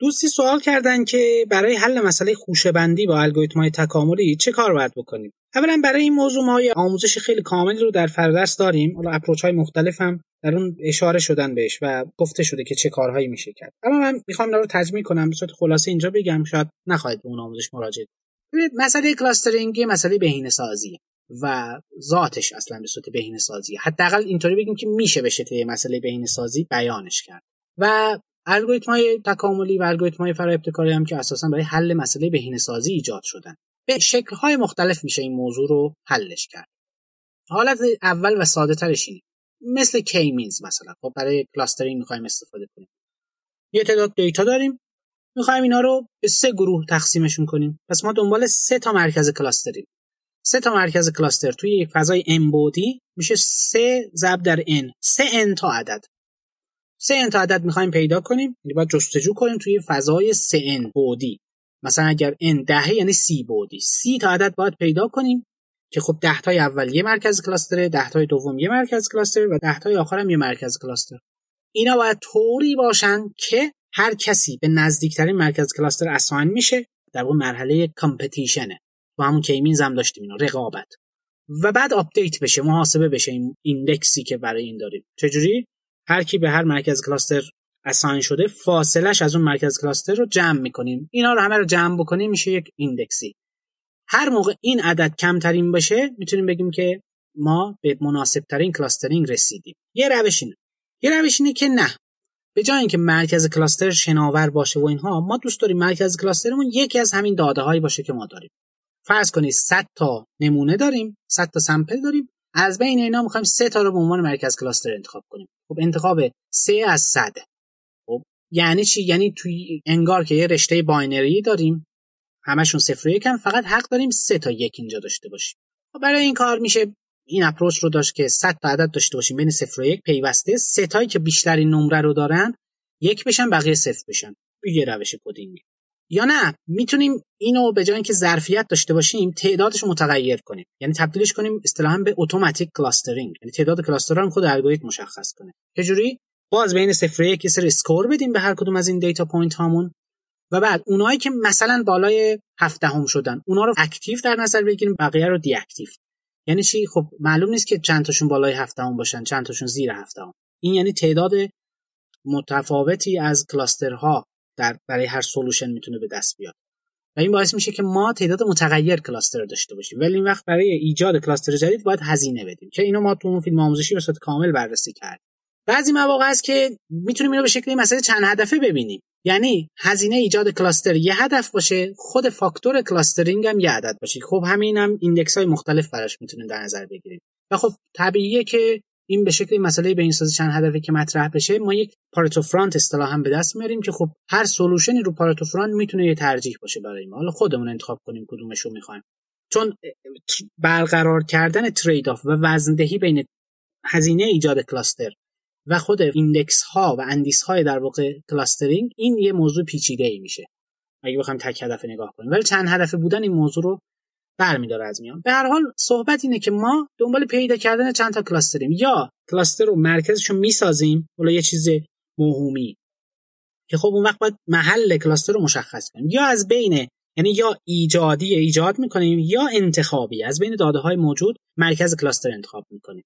دوستی سوال کردن که برای حل مسئله خوشبندی با الگوریتم تکاملی چه کار باید بکنیم؟ اولا برای این موضوع ما آموزش خیلی کاملی رو در فرادرس داریم. حالا اپروچ های مختلف هم در اون اشاره شدن بهش و گفته شده که چه کارهایی میشه کرد. اما من می‌خوام رو تجمیع کنم به خلاصه اینجا بگم. شاید نخواهید به اون آموزش مراجعه کنید مسئله کلاسترینگ مسئله بهینه سازی و ذاتش اصلا به صورت بهینه سازی حداقل اینطوری بگیم که میشه بشه مسئله بهینه سازی بیانش کرد. و الگوریتم های تکاملی و الگوریتم های فرا ابتکاری هم که اساسا برای حل مسئله بهینه سازی ایجاد شدن. به شکل های مختلف میشه این موضوع رو حلش کرد. حالت اول و ساده ترش اینه. مثل کی مینز مثلا. خب برای کلاسترینگ می‌خوایم استفاده کنیم. یه تعداد دیتا داریم. می‌خوایم اینا رو به سه گروه تقسیمشون کنیم. پس ما دنبال سه تا مرکز کلاستریم سه تا مرکز کلاستر توی یک فضای n بودی میشه سه ضرب در n. سه n تا عدد. سه تا عدد می‌خوایم پیدا کنیم. یعنی باید جستجو کنیم توی فضای سه n بعدی مثلا اگر n دهه یعنی سی بعدی سی تا عدد باید پیدا کنیم که خب ده تای اول یه مرکز cluster ه ده تای دوم یه مرکز cluster و ده تای آخر هم یه مرکز cluster اینا باید طوری باشن که هر کسی به نزدیکترین مرکز cluster assign میشه. در اون مرحله competition ه با همون k-means هم داشتیم اینا رقابت. و بعد update بشه محاسبه بشه این index ی که برای این داریم. چجوری؟ هر کی به هر مرکز کلاستر اساین شده فاصلش از اون مرکز کلاستر رو جمع می‌کنیم. اینا رو همه رو جمع بکنیم میشه یک ایندکسی. هر موقع این عدد کمترین باشه می‌تونیم بگیم که ما به مناسب ترین کلاسترینگ رسیدیم. یه روش اینه. یه روش اینه که نه. به جای اینکه مرکز کلاستر شناور باشه و اینها ما دوست داریم مرکز کلاسترمون یکی از همین داده هایی باشه که ما داریم. فرض کنید 100 تا نمونه داریم 100 تا سمپل داریم. از بین اینا می‌خوایم سه تا رو به عنوان مرکز cluster انتخاب کنیم. خب انتخاب سه از 100 خب یعنی چی؟ یعنی توی انگار که یه رشته binary داریم. همشون صفر و یکن فقط حق داریم سه تا یک اینجا داشته باشیم. خب برای این کار میشه این approach رو داشت که 100 تا عدد داشته باشیم بین صفر و یک پیوسته سه تایی که بیشترین نمره رو دارن یک بشن بقیه صفر بشن. یه روش coding یا نه؟ می‌تونیم اینو به جای اینکه ظرفیت داشته باشیم تعدادش رو متغیر کنیم. یعنی تبدیلش کنیم اصطلاحا به automatic clustering یعنی تعداد cluster ها رو خود الگوریتم مشخص کنه. چجوری؟ باز بین صفر یک یه سری score بدیم به هر کدوم از این data point هامون. و بعد اونایی که مثلا بالای هفت دهم شدن اونا رو active در نظر بگیریم بقیه رو deactive یعنی چی؟ خب معلوم نیست که چند تاشون بالای هفت دهم باشن چند تاشون زیر هفت دهم. این یعنی تعداد متفاوتی از cluster ها در برای هر solution می‌تونه به دست بیاد. و این باعث میشه که ما تعداد متغیر cluster داشته باشیم. ولی اون وقت برای ایجاد cluster جدید باید هزینه بدیم. که اینو ما تو اون فیلم آموزشی به صورت کامل بررسی کرد بعضی مواقع است که می‌تونیم اینو به شکلی مسئله چند هدفه ببینیم. یعنی هزینه ایجاد cluster یه هدف باشه خود فاکتور clustering هم یه عدد باشه. خب همین هم index های مختلف براش می‌تونیم در نظر بگیریم. و خب طبیعیه که این به شکل مسئله بهینه سازی چند هدفی که مطرح بشه ما یک Pareto front اصطلاح هم به دست میاریم که خب هر solution ی رو Pareto front می‌تونه یه ترجیح باشه برای ما. حالا خودمون انتخاب کنیم کدومش رو می‌خوایم. چون برقرار کردن trade-off و وزندهی بین هزینه ایجاد cluster و خود index ها و اندیس های در واقع clustering این یه موضوع پیچیده ای میشه. اگه بخوایم تک هدف نگاه کنیم. ولی چند هدف بودن این موضوع رو برمیداره از میان. به هر حال صحبت اینه که ما دنبال پیدا کردن چند تا cluster یم. یا cluster رو مرکزش رو می‌سازیم ولی یه چیز موهومی. که خب اون وقت باید محل cluster رو مشخص کنیم. یا از بین یعنی یا ایجادی ایجاد می‌کنیم یا انتخابی. از بین داده های موجود مرکز cluster انتخاب می‌کنیم.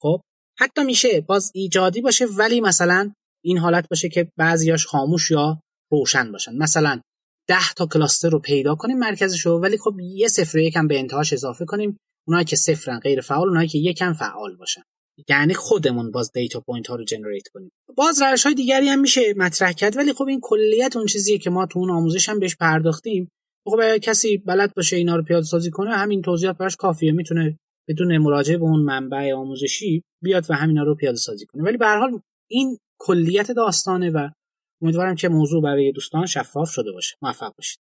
خب حتی میشه باز ایجادی باشه ولی مثلا این حالت باشه که بعضیاش خاموش یا روشن باشن. مثلا ده تا cluster رو پیدا کنیم مرکزش رو ولی خب یه صفر یکم به انتهاش اضافه کنیم. اونایی که صفرن غیر فعال اونایی که یکم فعال باشن. یعنی خودمون باز data point ها رو generate کنیم. باز روش های دیگری هم میشه مطرح کرد ولی خب این کلیت اون چیزیه که ما تو اون آموزش هم بهش پرداختیم. خب اگه کسی بلد باشه اینا رو پیاده سازی کنه همین توضیحات براش کافیه. می‌تونه بدون مراجعه به اون منبع آموزشی بیاد و همینا رو پیاده سازی کنه. ولی به هر حال این کلیت داستانه و امیدوارم که موضوع برای دوستان شفاف شده باشه. موفق باشید.